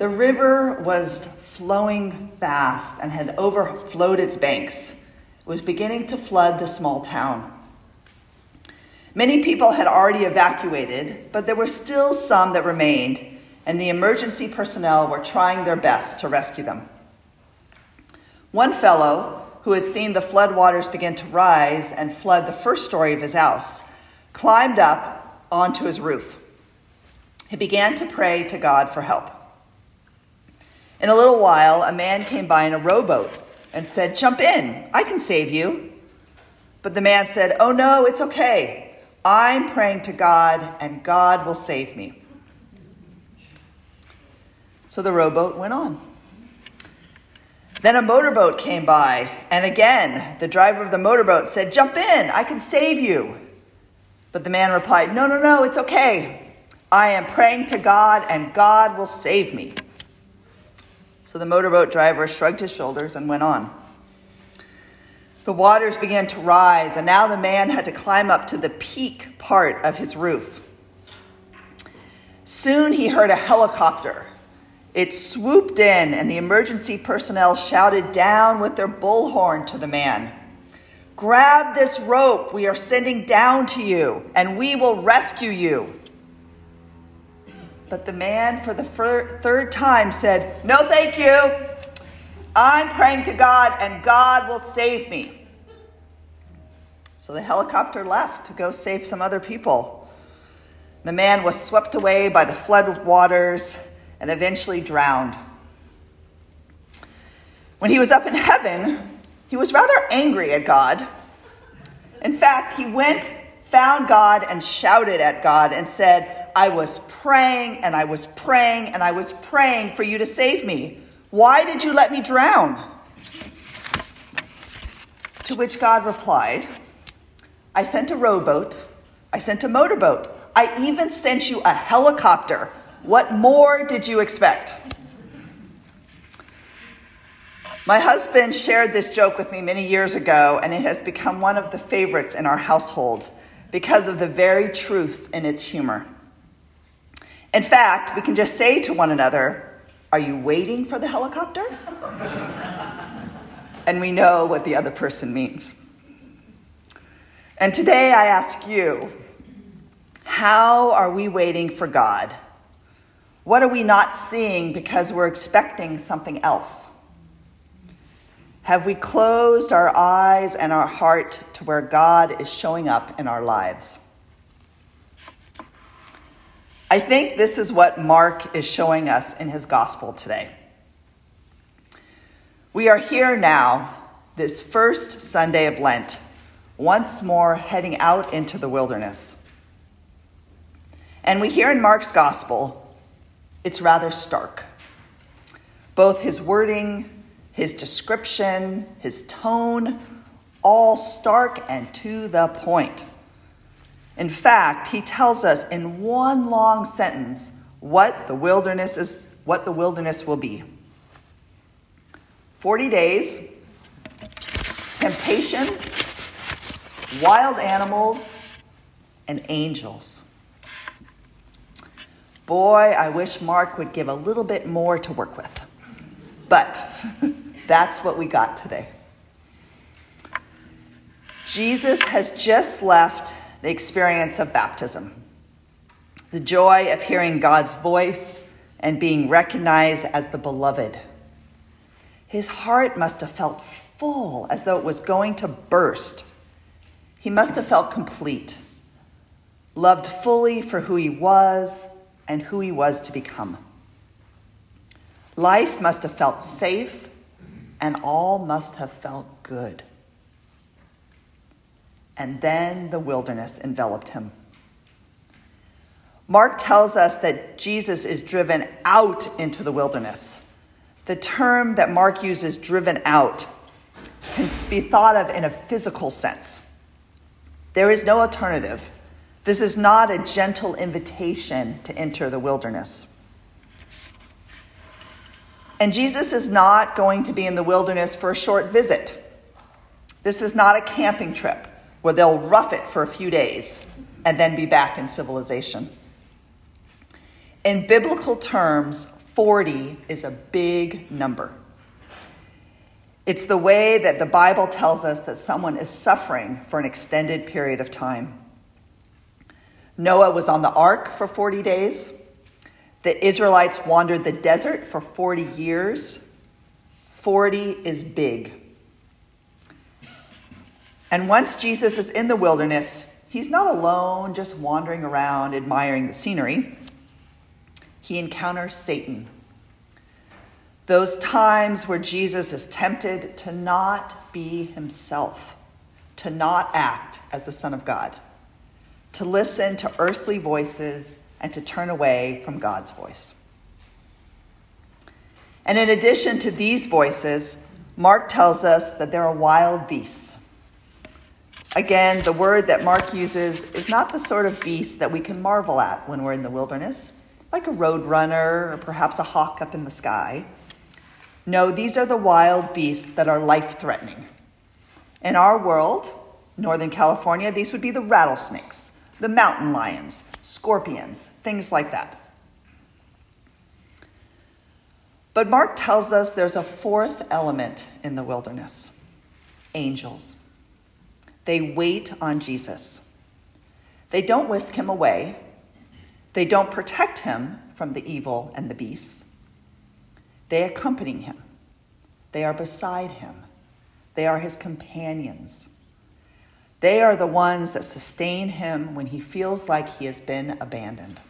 The river was flowing fast and had overflowed its banks. It was beginning to flood the small town. Many people had already evacuated, but there were still some that remained, and the emergency personnel were trying their best to rescue them. One fellow, who had seen the floodwaters begin to rise and flood the first story of his house, climbed up onto his roof. He began to pray to God for help. In a little while, a man came by in a rowboat and said, Jump in, I can save you. But the man said, Oh no, it's okay. I'm praying to God, and God will save me. So the rowboat went on. Then a motorboat came by, and again the driver of the motorboat said, Jump in, I can save you. But the man replied, No, no, no, it's okay. I am praying to God, and God will save me. So the motorboat driver shrugged his shoulders and went on. The waters began to rise, and now the man had to climb up to the peak part of his roof. Soon he heard a helicopter. It swooped in, and the emergency personnel shouted down with their bullhorn to the man Grab this rope we are sending down to you, and we will rescue you. But the man, for the third time, said, No, thank you. I'm praying to God, and God will save me. So the helicopter left to go save some other people. The man was swept away by the flood of waters and eventually drowned. When he was up in heaven, he was rather angry at God. In fact, he went found God and shouted at God and said, I was praying and I was praying and I was praying for you to save me. Why did you let me drown? To which God replied, I sent a rowboat, I sent a motorboat, I even sent you a helicopter. What more did you expect? My husband shared this joke with me many years ago, and it has become one of the favorites in our household because of the very truth in its humor. In fact, we can just say to one another, Are you waiting for the helicopter? and we know what the other person means. And today I ask you, how are we waiting for God? What are we not seeing because we're expecting something else? Have we closed our eyes and our heart to where God is showing up in our lives? I think this is what Mark is showing us in his gospel today. We are here now, this first Sunday of Lent, once more heading out into the wilderness. And we hear in Mark's gospel, it's rather stark. Both his wording his description, his tone, all stark and to the point. In fact, he tells us in one long sentence what the wilderness is, what the wilderness will be. 40 days, temptations, wild animals, and angels. Boy, I wish Mark would give a little bit more to work with. But that's what we got today. Jesus has just left the experience of baptism, the joy of hearing God's voice and being recognized as the beloved. His heart must have felt full, as though it was going to burst. He must have felt complete, loved fully for who he was and who he was to become. Life must have felt safe, and all must have felt good. And then the wilderness enveloped him. Mark tells us that Jesus is driven out into the wilderness. The term that Mark uses, driven out, can be thought of in a physical sense. There is no alternative. This is not a gentle invitation to enter the wilderness. And Jesus is not going to be in the wilderness for a short visit. This is not a camping trip where they'll rough it for a few days and then be back in civilization. In biblical terms, 40 is a big number. It's the way that the Bible tells us that someone is suffering for an extended period of time. Noah was on the ark for 40 days. The Israelites wandered the desert for 40 years. 40 is big. And once Jesus is in the wilderness, he's not alone just wandering around admiring the scenery. He encounters Satan. Those times where Jesus is tempted to not be himself, to not act as the Son of God, to listen to earthly voices and to turn away from God's voice. And in addition to these voices, Mark tells us that there are wild beasts. Again, the word that Mark uses is not the sort of beast that we can marvel at when we're in the wilderness, like a road runner or perhaps a hawk up in the sky. No, these are the wild beasts that are life threatening. In our world, Northern California, these would be the rattlesnakes, the mountain lions, scorpions, things like that. But Mark tells us there's a fourth element in the wilderness angels. They wait on Jesus. They don't whisk him away, they don't protect him from the evil and the beasts. They accompany him, they are beside him, they are his companions. They are the ones that sustain him when he feels like he has been abandoned.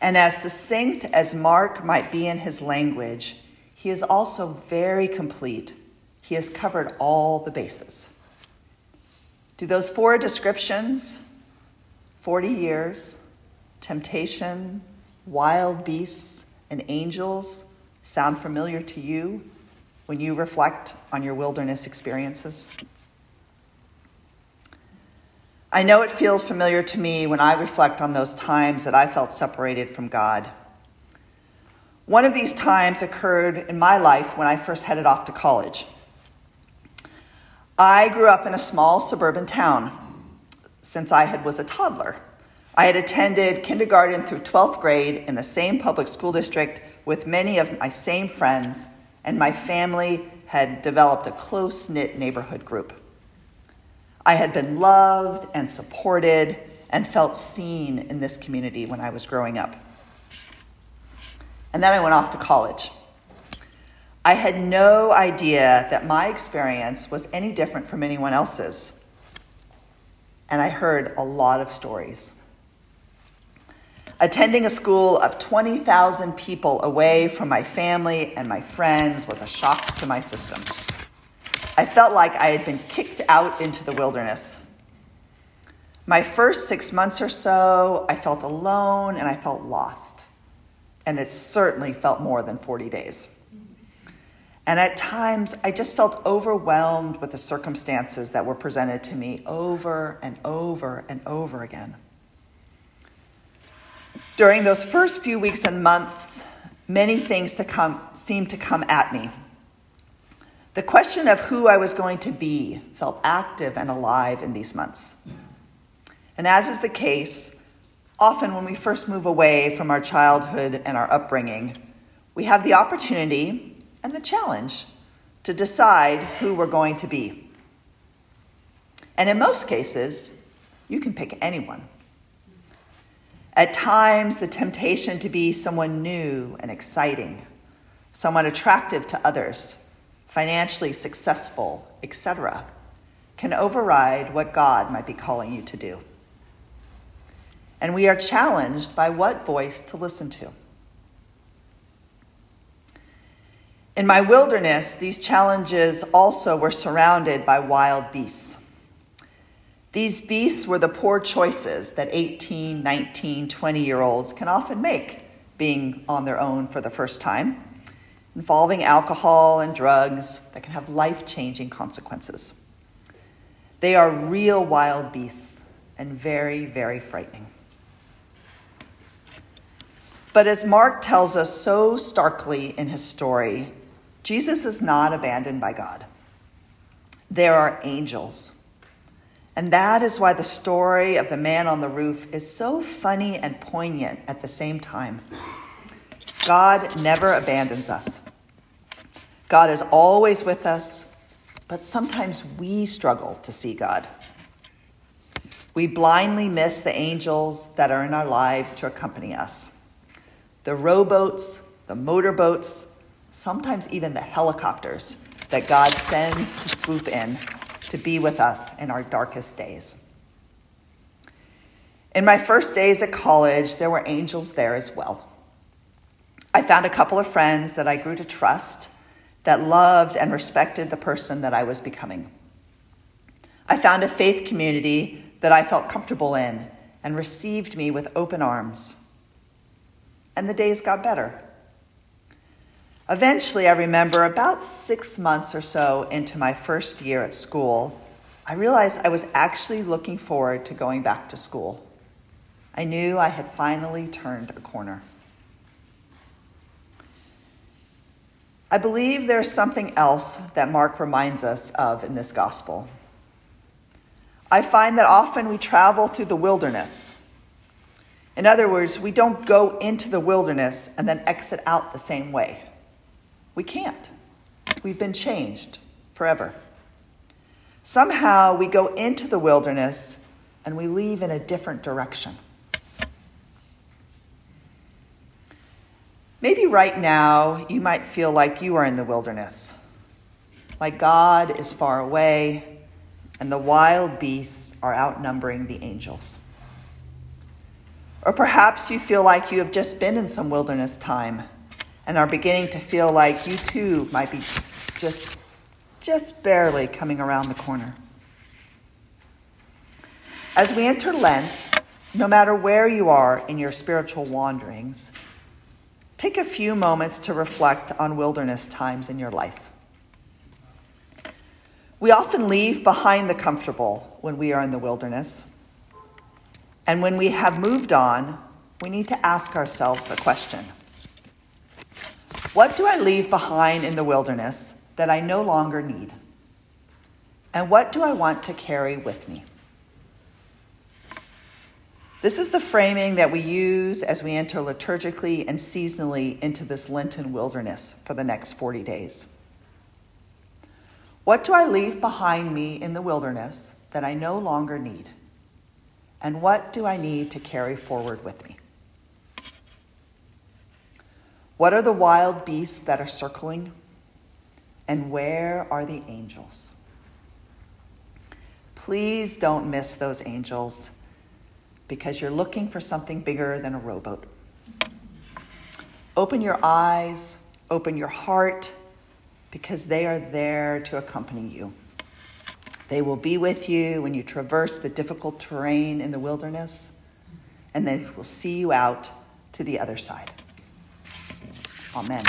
And as succinct as Mark might be in his language, he is also very complete. He has covered all the bases. Do those four descriptions 40 years, temptation, wild beasts, and angels sound familiar to you when you reflect on your wilderness experiences? I know it feels familiar to me when I reflect on those times that I felt separated from God. One of these times occurred in my life when I first headed off to college. I grew up in a small suburban town since I had was a toddler. I had attended kindergarten through 12th grade in the same public school district with many of my same friends, and my family had developed a close knit neighborhood group. I had been loved and supported and felt seen in this community when I was growing up. And then I went off to college. I had no idea that my experience was any different from anyone else's. And I heard a lot of stories. Attending a school of 20,000 people away from my family and my friends was a shock to my system. I felt like I had been kicked out into the wilderness. My first six months or so, I felt alone and I felt lost. And it certainly felt more than 40 days. And at times, I just felt overwhelmed with the circumstances that were presented to me over and over and over again. During those first few weeks and months, many things to come, seemed to come at me the question of who I was going to be felt active and alive in these months. And as is the case, often when we first move away from our childhood and our upbringing, we have the opportunity and the challenge to decide who we're going to be. And in most cases, you can pick anyone. At times, the temptation to be someone new and exciting, someone attractive to others financially successful, etc., can override what God might be calling you to do. And we are challenged by what voice to listen to. In my wilderness, these challenges also were surrounded by wild beasts. These beasts were the poor choices that 18, 19, 20 year olds can often make being on their own for the first time involving alcohol and drugs that can have life changing consequences. They are real wild beasts and very, very frightening. But as Mark tells us so starkly in his story, Jesus is not abandoned by God. There are angels. And that is why the story of the man on the roof is so funny and poignant at the same time. God never abandons us. God is always with us, but sometimes we struggle to see God. We blindly miss the angels that are in our lives to accompany us. The rowboats, the motorboats, sometimes even the helicopters that God sends to swoop in to be with us in our darkest days. In my first days at college, there were angels there as well. I found a couple of friends that I grew to trust, that loved and respected the person that I was becoming. I found a faith community that I felt comfortable in and received me with open arms. And the days got better. Eventually, I remember about six months or so into my first year at school, I realized I was actually looking forward to going back to school. I knew I had finally turned a corner. I believe there's something else that Mark reminds us of in this gospel. I find that often we travel through the wilderness. In other words, we don't go into the wilderness and then exit out the same way. We can't. We've been changed forever. Somehow we go into the wilderness and we leave in a different direction. Maybe right now you might feel like you are in the wilderness, like God is far away and the wild beasts are outnumbering the angels. Or perhaps you feel like you have just been in some wilderness time and are beginning to feel like you too might be just, just barely coming around the corner. As we enter Lent, no matter where you are in your spiritual wanderings, take a few moments to reflect on wilderness times in your life. We often leave behind the comfortable when we are in the wilderness. And when we have moved on, we need to ask ourselves a question What do I leave behind in the wilderness that I no longer need? And what do I want to carry with me? This is the framing that we use as we enter liturgically and seasonally into this Lenten wilderness for the next 40 days. What do I leave behind me in the wilderness that I no longer need? And what do I need to carry forward with me? What are the wild beasts that are circling? And where are the angels? Please don't miss those angels because you're looking for something bigger than a rowboat. Open your eyes, open your heart, because they are there to accompany you. They will be with you when you traverse the difficult terrain in the wilderness, and they will see you out to the other side. Amen.